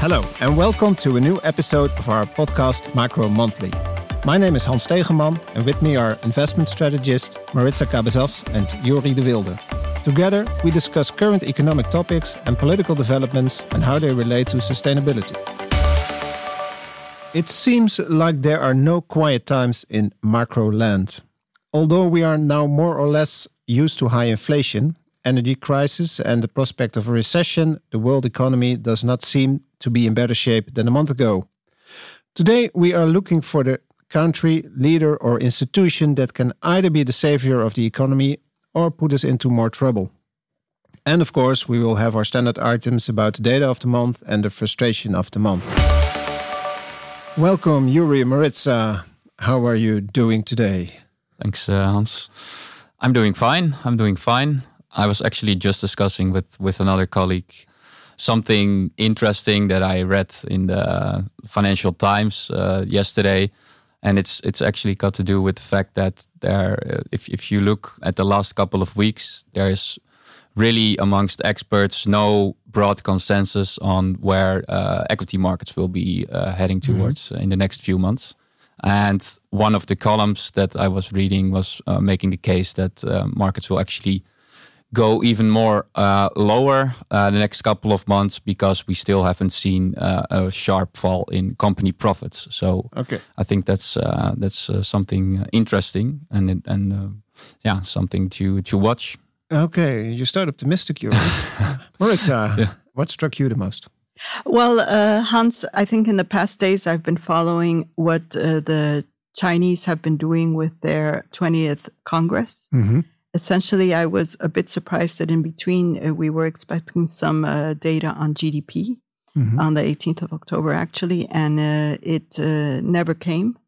Hello, and welcome to a new episode of our podcast Macro Monthly. My name is Hans Stegeman, and with me are investment strategist Maritza Cabezas and Joeri de Wilde. Together, we discuss current economic topics and political developments and how they relate to sustainability. It seems like there are no quiet times in macro land. Although we are now more or less used to high inflation, energy crisis, and the prospect of a recession, the world economy does not seem to be in better shape than a month ago. Today, we are looking for the country, leader, or institution that can either be the savior of the economy or put us into more trouble. And of course, we will have our standard items about the data of the month and the frustration of the month. Welcome, Joeri Maritza. How are you doing today? Thanks, uh, Hans. I'm doing fine. I'm doing fine. I was actually just discussing with with another colleague something interesting that I read in the Financial Times uh, yesterday, and it's it's actually got to do with the fact that there, uh, if if you look at the last couple of weeks, there is really amongst experts no broad consensus on where uh, equity markets will be uh, heading mm-hmm. towards mm -hmm. in the next few months. And one of the columns that I was reading was uh, making the case that uh, markets will actually go even more uh, lower uh, the next couple of months because we still haven't seen uh, a sharp fall in company profits. So okay. I think that's uh, that's uh, something interesting and and uh, yeah something to to watch. Okay, you start optimistic, you Maritza, yeah. what struck you the most? Well, Hans, I think in the past days I've been following what the Chinese have been doing with their 20th Congress. Mm -hmm essentially, I was a bit surprised that in between uh, we were expecting some uh, data on GDP mm-hmm. on the 18th of October, actually, and uh, it uh, never came.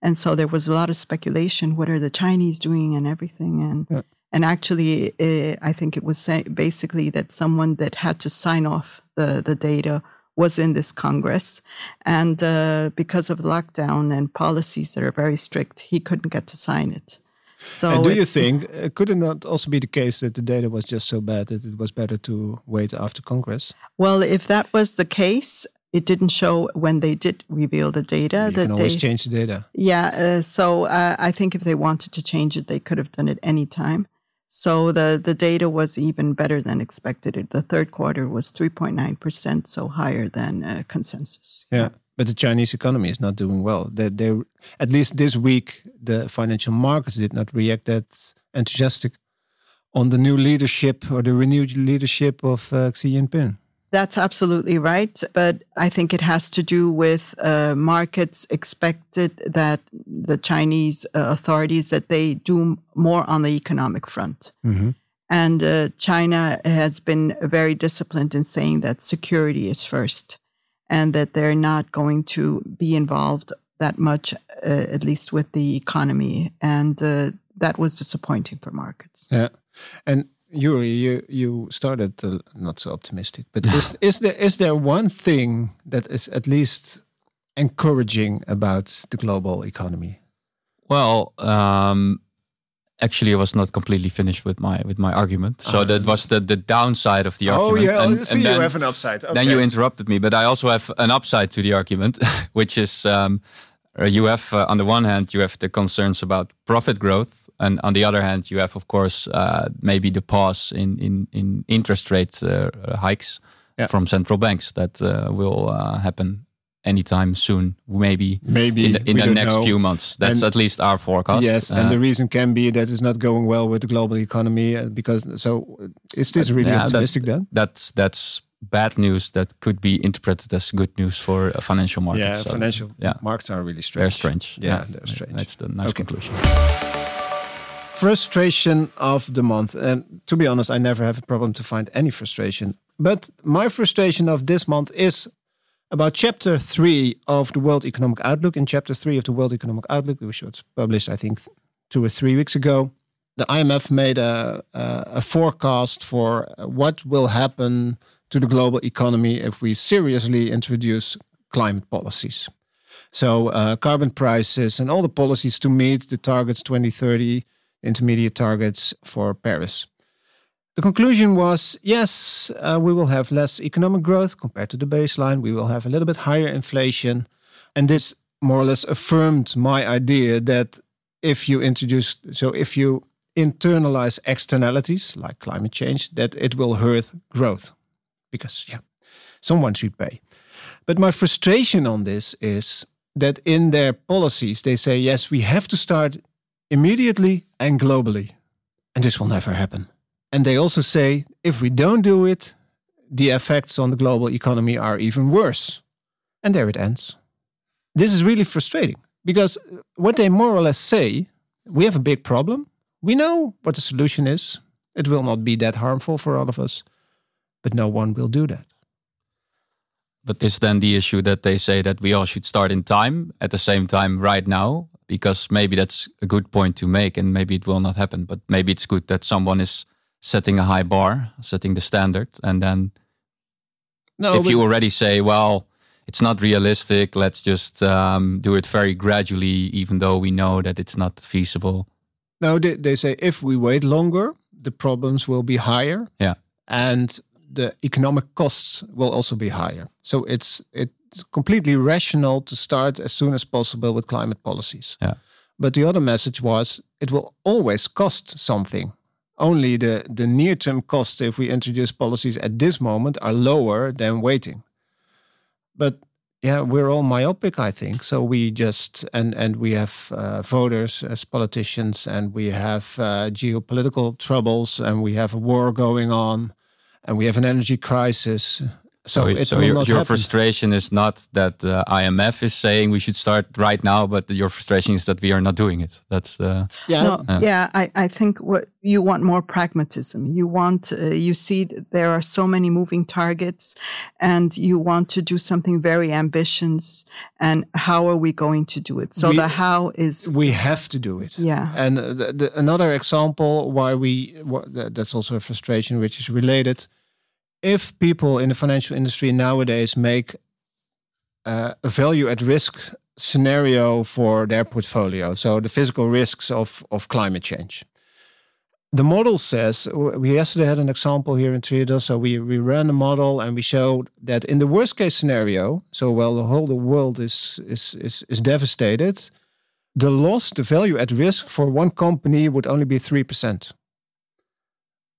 And so there was a lot of speculation: what are the Chinese doing and everything? And yeah. and actually, uh, I think it was basically that someone that had to sign off the the data was in this Congress, and uh, because of lockdown and policies that are very strict, he couldn't get to sign it. So and do you think uh, could it not also be the case that the data was just so bad that it was better to wait after Congress? Well, if that was the case, it didn't show when they did reveal the data. You that can always they, change the data. Yeah, uh, so uh, I think if they wanted to change it, they could have done it any time. So the the data was even better than expected. The third quarter was three point nine percent, so higher than uh, consensus. Yeah. yeah. But the Chinese economy is not doing well. They, they, at least this week, the financial markets did not react that enthusiastic on the new leadership or the renewed leadership of uh, Xi Jinping. That's absolutely right. But I think it has to do with uh, markets expected that the Chinese uh, authorities that they do more on the economic front. Mm-hmm. And uh, China has been very disciplined in saying that security is first and that they're not going to be involved that much, uh, at least with the economy. And uh, that was disappointing for markets. Yeah. And Joeri, you you started uh, not so optimistic, but is is there is there one thing that is at least encouraging about the global economy? Well, um, actually I was not completely finished with my with my argument. So uh, that was the the downside of the oh, argument. Oh yeah, and, see and then, you have an upside. Okay. Then you interrupted me, but I also have an upside to the argument, which is um, uh, you have uh, on the one hand you have the concerns about profit growth, and on the other hand you have of course uh, maybe the pause in in in interest rate uh, hikes yeah. from central banks that uh, will happen anytime soon, maybe maybe in the, in the next know. few months. That's and at least our forecast. Yes, uh, and the uh, reason can be that it's not going well with the global economy uh, because. So, is this really yeah, optimistic that, then? That's that's bad news that could be interpreted as good news for financial markets. Yeah, so, financial yeah. markets are really strange. They're strange. Yeah, yeah they're strange. That's the nice okay. conclusion. Frustration of the month. And to be honest, I never have a problem to find any frustration. But my frustration of this month is about chapter three of the World Economic Outlook. In chapter three of the World Economic Outlook, which was published, I think, two or three weeks ago, the IMF made a, a, a forecast for what will happen to the global economy if we seriously introduce climate policies. So, uh, carbon prices and all the policies to meet the targets 2030, intermediate targets for Paris. The conclusion was yes, uh, we will have less economic growth compared to the baseline. We will have a little bit higher inflation. And this more or less affirmed my idea that if you introduce, so if you internalize externalities like climate change, that it will hurt growth because, yeah, someone should pay. But my frustration on this is that in their policies, they say, yes, we have to start immediately and globally. And this will never happen. And they also say if we don't do it, the effects on the global economy are even worse. And there it ends. This is really frustrating because what they more or less say, we have a big problem. We know what the solution is. It will not be that harmful for all of us, but no one will do that. But is then the issue that they say that we all should start in time at the same time right now? Because maybe that's a good point to make and maybe it will not happen. But maybe it's good that someone is setting a high bar, setting the standard, and then no, if you already say, well, it's not realistic, let's just um, do it very gradually, even though we know that it's not feasible. No, they, they say if we wait longer, the problems will be higher. Yeah. And the economic costs will also be higher. So it's it's completely rational to start as soon as possible with climate policies. Yeah. But the other message was it will always cost something only the, the near term costs, if we introduce policies at this moment, are lower than waiting. But yeah, we're all myopic, I think. So we just and and we have uh, voters as politicians, and we have uh, geopolitical troubles, and we have a war going on, and we have an energy crisis. So, so, so your, your frustration is not that uh, IMF is saying we should start right now, but your frustration is that we are not doing it. That's uh, yeah, no, uh, yeah. I, I think what you want more pragmatism. You want uh, you see there are so many moving targets, and you want to do something very ambitious. And how are we going to do it? So we, the how is we have to do it. Yeah. And the, the, another example why we that's also a frustration which is related if people in the financial industry nowadays make uh, a value at risk scenario for their portfolio, so the physical risks of, of climate change. The model says, we yesterday had an example here in Triodos. So we, we ran a model and we showed that in the worst case scenario, so while the whole the world is, is, is, is devastated, the loss, the value at risk for one company would only be 3%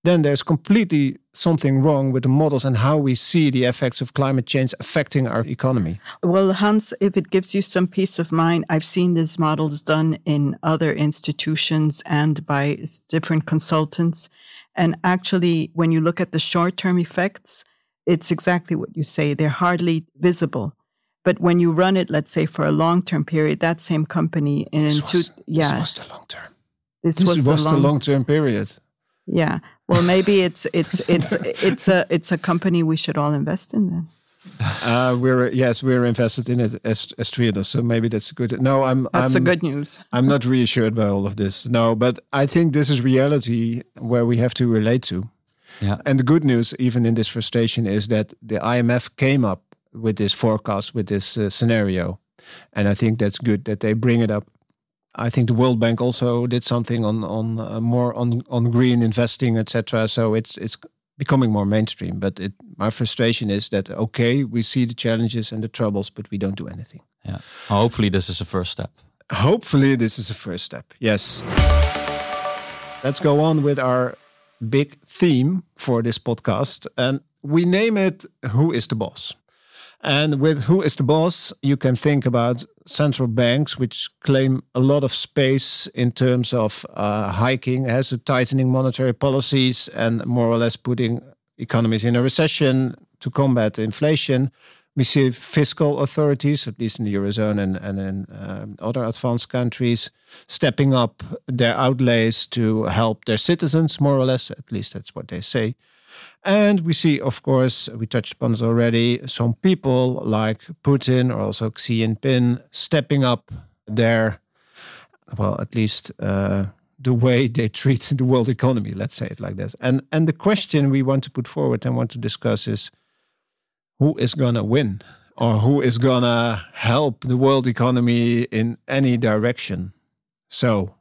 then there's completely something wrong with the models and how we see the effects of climate change affecting our economy. Well, Hans, if it gives you some peace of mind, I've seen these models done in other institutions and by different consultants. And actually, when you look at the short term effects, it's exactly what you say. They're hardly visible. But when you run it, let's say for a long term period, that same company in this two, was, yeah, this was the long term. This, this was, was the long term period. Yeah. Well, maybe it's it's it's it's a it's a company we should all invest in then. Uh, we're yes, we're invested in it as as Triodos, so maybe that's good. No, I'm. That's I'm, a good news. I'm not reassured by all of this. No, but I think this is reality where we have to relate to. Yeah. And the good news, even in this frustration, is that the IMF came up with this forecast, with this uh, scenario, and I think that's good that they bring it up I think the World Bank also did something on on uh, more on on green investing, etc. So it's it's becoming more mainstream. But it, my frustration is that okay, we see the challenges and the troubles, but we don't do anything. Yeah. hopefully, this is a first step. Hopefully, this is a first step. Yes. Let's go on with our big theme for this podcast, and we name it "Who is the Boss." And with who is the boss, you can think about central banks, which claim a lot of space in terms of uh, hiking, has a tightening monetary policies, and more or less putting economies in a recession to combat inflation. We see fiscal authorities, at least in the eurozone and, and in um, other advanced countries, stepping up their outlays to help their citizens, more or less. At least that's what they say. And we see, of course, we touched upon it already, some people like Putin or also Xi Jinping stepping up their, well, at least uh, the way they treat the world economy, let's say it like this. And, and the question we want to put forward and want to discuss is who is going to win or who is going to help the world economy in any direction? So,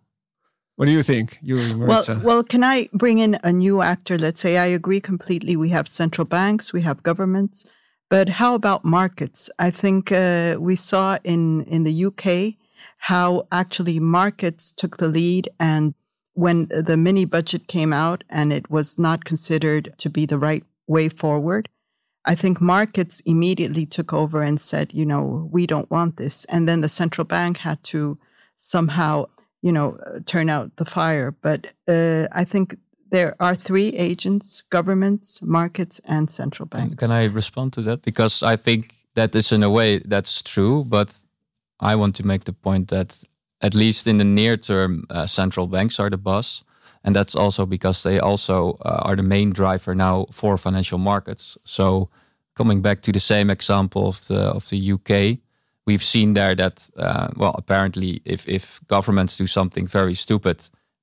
What do you think, you well, well, can I bring in a new actor? Let's say I agree completely. We have central banks, we have governments, but how about markets? I think uh, we saw in in the UK how actually markets took the lead, and when the mini budget came out, and it was not considered to be the right way forward. I think markets immediately took over and said, you know, we don't want this. And then the central bank had to somehow you know, uh, turn out the fire. But uh, I think there are three agents governments, markets, and central banks. Can I respond to that? Because I think that is, in a way, that's true. But I want to make the point that, at least in the near term, uh, central banks are the boss. And that's also because they also uh, are the main driver now for financial markets. So, coming back to the same example of the of the UK, we've seen there that uh, well apparently if if governments do something very stupid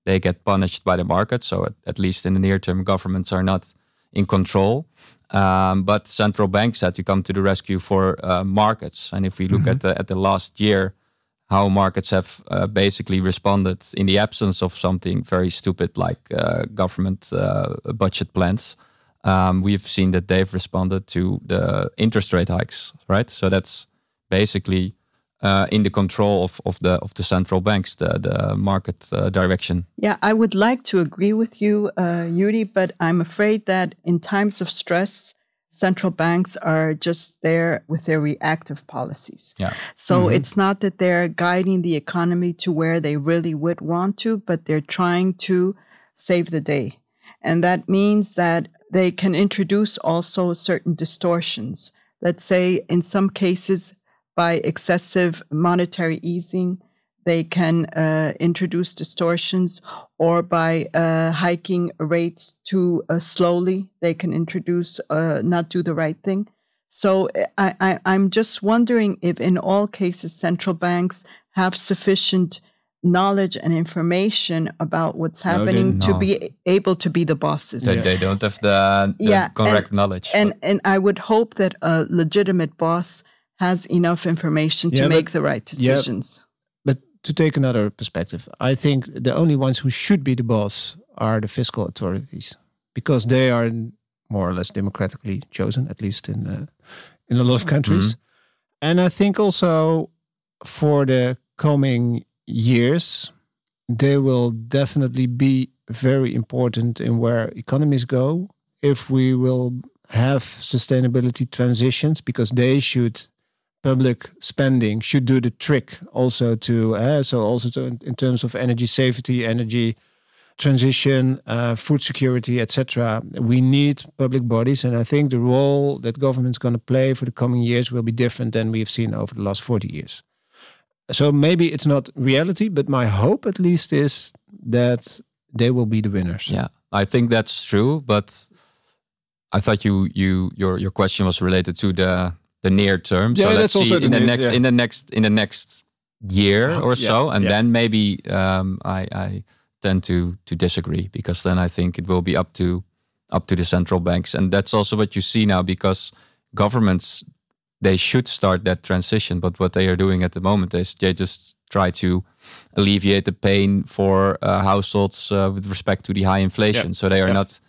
they get punished by the market. So at, at least in the near term governments are not in control. Um, but central banks had to come to the rescue for uh, markets. And if we look mm-hmm. at the at the last year how markets have uh, basically responded in the absence of something very stupid like uh, government uh, budget plans um, we've seen that they've responded to the interest rate hikes right? So that's basically uh, in the control of, of the of the central banks, the the market uh, direction. Yeah, I would like to agree with you, uh, Joeri, but I'm afraid that in times of stress, central banks are just there with their reactive policies. Yeah. So mm-hmm. it's not that they're guiding the economy to where they really would want to, but they're trying to save the day, and that means that they can introduce also certain distortions. Let's say in some cases by excessive monetary easing, they can uh, introduce distortions, or by uh, hiking rates too uh, slowly, they can introduce uh, not do the right thing. So I, am just wondering if, in all cases, central banks have sufficient knowledge and information about what's happening no, to be able to be the bosses. They, they don't have the, the yeah, correct and, knowledge. And and I would hope that a legitimate boss has enough information to yeah, make but, the right decisions. Yeah, but to take another perspective, I think the only ones who should be the boss are the fiscal authorities because they are more or less democratically chosen, at least in uh, in a lot of countries. Mm-hmm. And I think also for the coming years, they will definitely be very important in where economies go. If we will have sustainability transitions, because they should public spending should do the trick also to uh, so also to, in terms of energy safety energy transition uh, food security etc we need public bodies and i think the role that government's going to play for the coming years will be different than we've seen over the last 40 years. So maybe it's not reality but my hope at least is that they will be the winners. Yeah i think that's true but i thought you you your your question was related to the the near term. Yeah, so let's see also in the, next yeah. in the next in the next year or so, and then maybe um, I, I tend to to disagree because then I think it will be up to up to the central banks, and that's also what you see now because governments they should start that transition, but what they are doing at the moment is they just try to alleviate the pain for uh, households uh, with respect to the high inflation. So they are not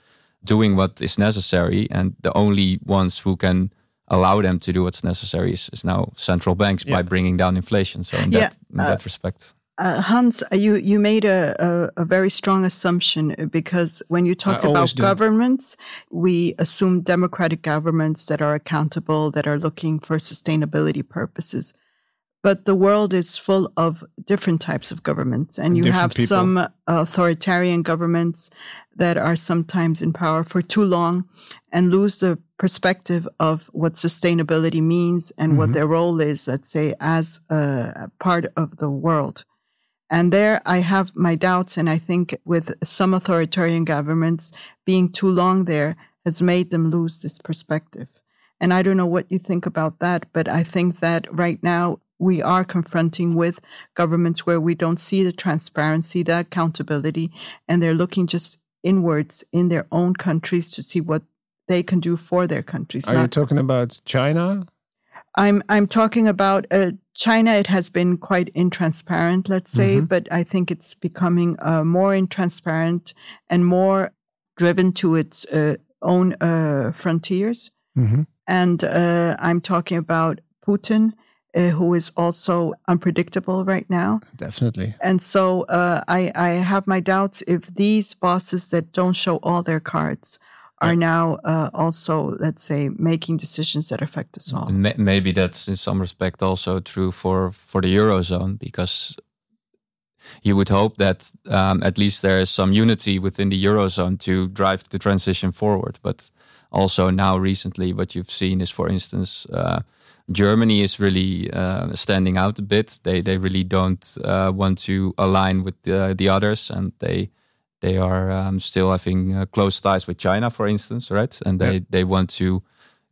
doing what is necessary, and the only ones who can allow them to do what's necessary is, is now central banks yeah. by bringing down inflation. So in, yeah. that, in uh, that respect. Uh, Hans, you, you made a, a, a, very strong assumption because when you talked I about governments, we assume democratic governments that are accountable, that are looking for sustainability purposes. But the world is full of different types of governments, and, and you have people. some authoritarian governments that are sometimes in power for too long and lose the perspective of what sustainability means and mm-hmm. what their role is, let's say, as a part of the world. And there I have my doubts. And I think with some authoritarian governments being too long there has made them lose this perspective. And I don't know what you think about that, but I think that right now we are confronting with governments where we don't see the transparency, the accountability, and they're looking just inwards in their own countries to see what they can do for their countries. Are not, you talking about China? I'm I'm talking about uh, China. It has been quite intransparent, let's say, mm-hmm. but I think it's becoming uh, more intransparent and more driven to its uh, own uh, frontiers. Mm-hmm. And uh, I'm talking about Putin. Uh, who is also unpredictable right now. Definitely. And so I, I have my doubts if these bosses that don't show all their cards are now uh, also, let's say, making decisions that affect us all. Maybe that's in some respect also true for for the eurozone because you would hope that um, at least there is some unity within the eurozone to drive the transition forward. But also now recently, what you've seen is, for instance. Uh, Germany is really uh, standing out a bit. They they really don't uh, want to align with the, the others, and they they are um, still having uh, close ties with China, for instance, right? And they, they want to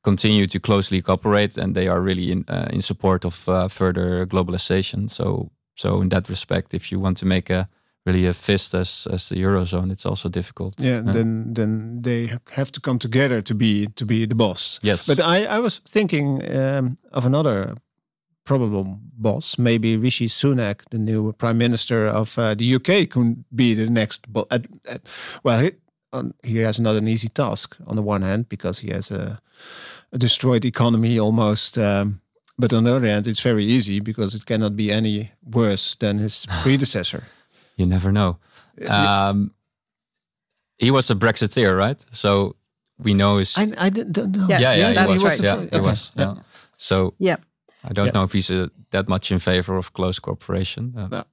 continue to closely cooperate, and they are really in uh, in support of uh, further globalization. So so in that respect, if you want to make a really a fist as as the eurozone, it's also difficult. Yeah, then then they have to come together to be to be the boss. Yes, but I I was thinking um, of another probable boss. Maybe Rishi Sunak, the new prime minister of uh, the UK, could be the next. Bo- at, at, well, he, he has not an easy task on the one hand because he has a, a destroyed economy almost. Um, but on the other hand, it's very easy because it cannot be any worse than his predecessor. You never know. Um, he was a Brexiteer, right? So we know his. I, I don't know. Yeah, yeah, yeah, he, was. Right. yeah, he was. Yeah. So yeah. I don't know if he's uh, that much in favor of close cooperation. Uh, no.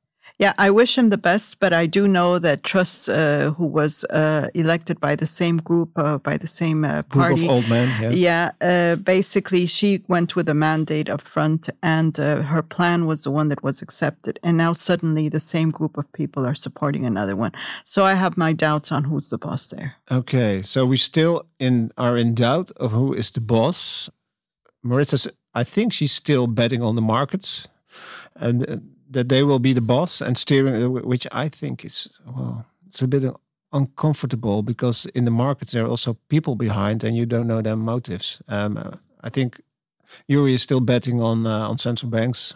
Yeah, I wish him the best, but I do know that Truss, uh, who was uh, elected by the same group, uh, by the same uh, party, group of old men, yeah, yeah basically she went with a mandate up front, and her plan was the one that was accepted. And now suddenly the same group of people are supporting another one. So I have my doubts on who's the boss there. Okay, so we still in are in doubt of who is the boss. Maritza's I think she's still betting on the markets and uh, that they will be the boss and steering, uh, which I think is, well, it's a bit uncomfortable because in the markets there are also people behind and you don't know their motives. Um, uh, I think Joeri is still betting on uh, on central banks.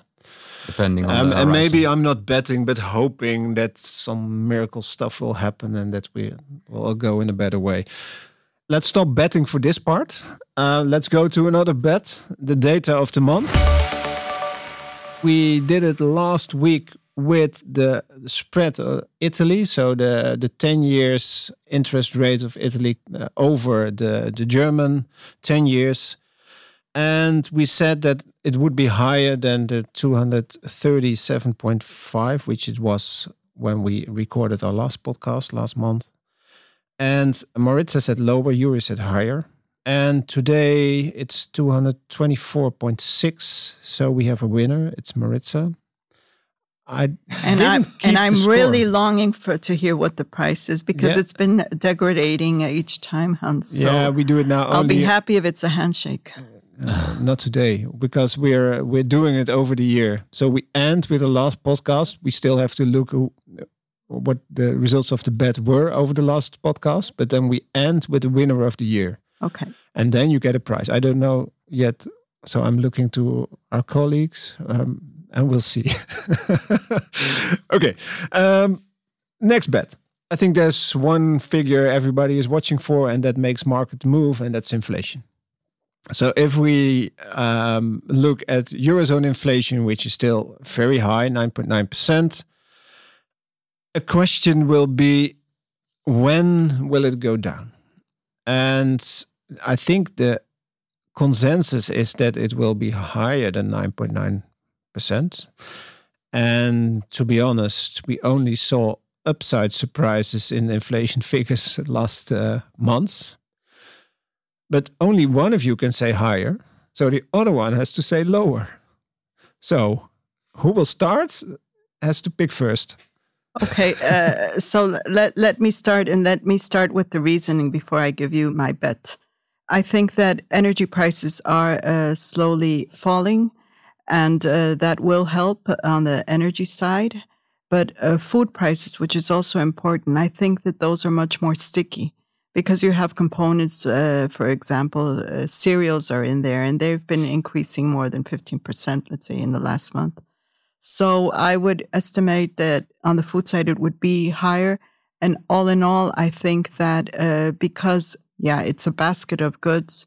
Depending on um, and maybe I'm not betting, but hoping that some miracle stuff will happen and that we will all go in a better way let's stop betting for this part. Uh, let's go to another bet the data of the month. We did it last week with the spread of Italy, so the, the 10 years interest rate of Italy uh, over the, the German 10 years. And we said that it would be higher than the 237.5, which it was when we recorded our last podcast last month. And Maritza said lower, Joeri said higher. And today it's 224.6. So we have a winner. It's Maritza. I and I'm and I'm really longing for to hear what the price is because yeah. it's been degrading each time, Hans. So yeah, we do it now. I'll be happy if it's a handshake. Uh, not today because we're we're doing it over the year. So we end with the last podcast. We still have to look who, what the results of the bet were over the last podcast, but then we end with the winner of the year. Okay. And then you get a prize. I don't know yet. So I'm looking to our colleagues um, and we'll see. okay. Um, next bet. I think there's one figure everybody is watching for, and that makes market move, and that's inflation. So if we um, look at Eurozone inflation, which is still very high, 9.9%, a question will be when will it go down? And I think the consensus is that it will be higher than 9.9%. And to be honest, we only saw upside surprises in inflation figures last uh, months. But only one of you can say higher. So the other one has to say lower. So who will start has to pick first. Okay, uh, so let let me start, and let me start with the reasoning before I give you my bet. I think that energy prices are uh, slowly falling, and uh, that will help on the energy side. But uh, food prices, which is also important, I think that those are much more sticky because you have components, uh, for example, uh, cereals are in there and they've been increasing more than 15%, let's say, in the last month. So I would estimate that on the food side, it would be higher. And all in all, I think that uh, because, yeah, it's a basket of goods,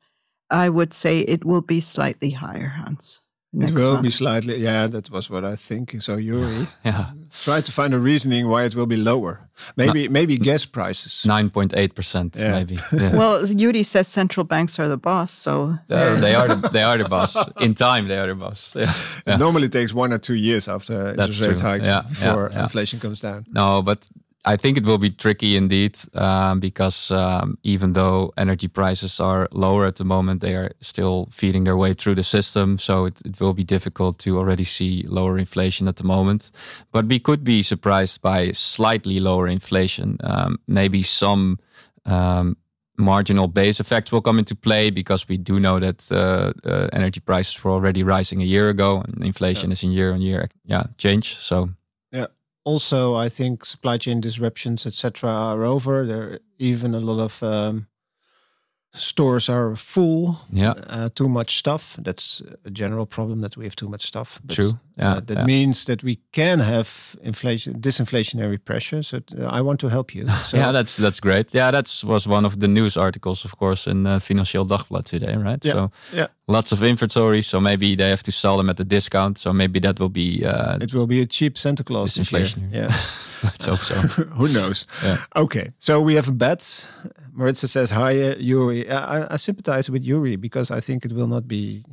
I would say it will be slightly higher, Hans. It will month. be slightly, yeah, that was what I think. So, Joeri, yeah, try to find a reasoning why it will be lower. Maybe, no, maybe gas prices. Nine point eight percent, maybe. Yeah. Well, Joeri says central banks are the boss, so uh, they are the, they are the boss. In time, they are the boss. Yeah. It normally takes one or two years after That's interest rates hike before inflation comes down. No, but I think it will be tricky indeed um, because um, even though energy prices are lower at the moment, they are still feeding their way through the system. So it, it will be difficult to already see lower inflation at the moment. But we could be surprised by slightly lower inflation. Um, maybe some um, marginal base effects will come into play because we do know that uh, uh, energy prices were already rising a year ago and inflation yeah. is in year on year yeah change. So also, I think supply chain disruptions, etc., are over. There are even a lot of um, stores are full. Yeah, uh, too much stuff. That's a general problem that we have too much stuff. But, True. Yeah, uh, that yeah. means that we can have inflation, disinflationary pressure. So uh, I want to help you. So. yeah, that's that's great. Yeah, that was one of the news articles, of course, in uh, Financieele Dagblad today, right? Yeah. So yeah. lots of inventory. So maybe they have to sell them at a discount. So maybe that will be. Uh, it will be a cheap Santa Claus. Disinflation. Yeah. Let's hope so. Who knows? Yeah. Okay, so we have a bet. Maritza says hi, uh, Joeri. I, I sympathize with Joeri because I think it will not be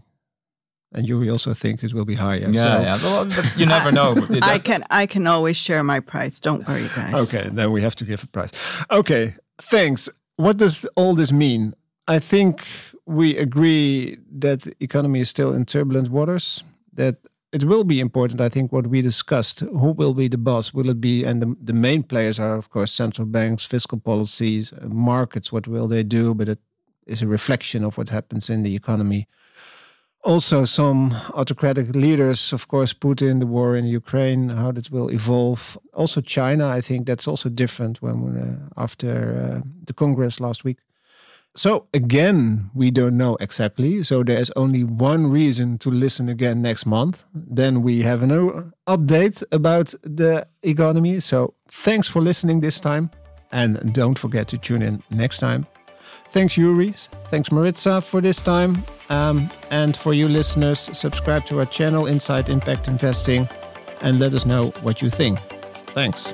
and Joeri also thinks it will be higher. Yeah, so. yeah. Well, you never know. I can I can always share my price. Don't worry, guys. Okay, then we have to give a price. Okay, thanks. What does all this mean? I think we agree that the economy is still in turbulent waters. That it will be important. I think what we discussed. Who will be the boss? Will it be? And the, the main players are, of course, central banks, fiscal policies, markets. What will they do? But it is a reflection of what happens in the economy also some autocratic leaders, of course, Putin, the war in Ukraine, how that will evolve. Also China, I think that's also different when uh, after uh, the Congress last week. So again, we don't know exactly. So there is only one reason to listen again next month. Then we have an update about the economy. So thanks for listening this time. And don't forget to tune in next time Thanks, Joeri. Thanks, Maritza, for this time. Um, and for you listeners, subscribe to our channel, Inside Impact Investing, and let us know what you think. Thanks.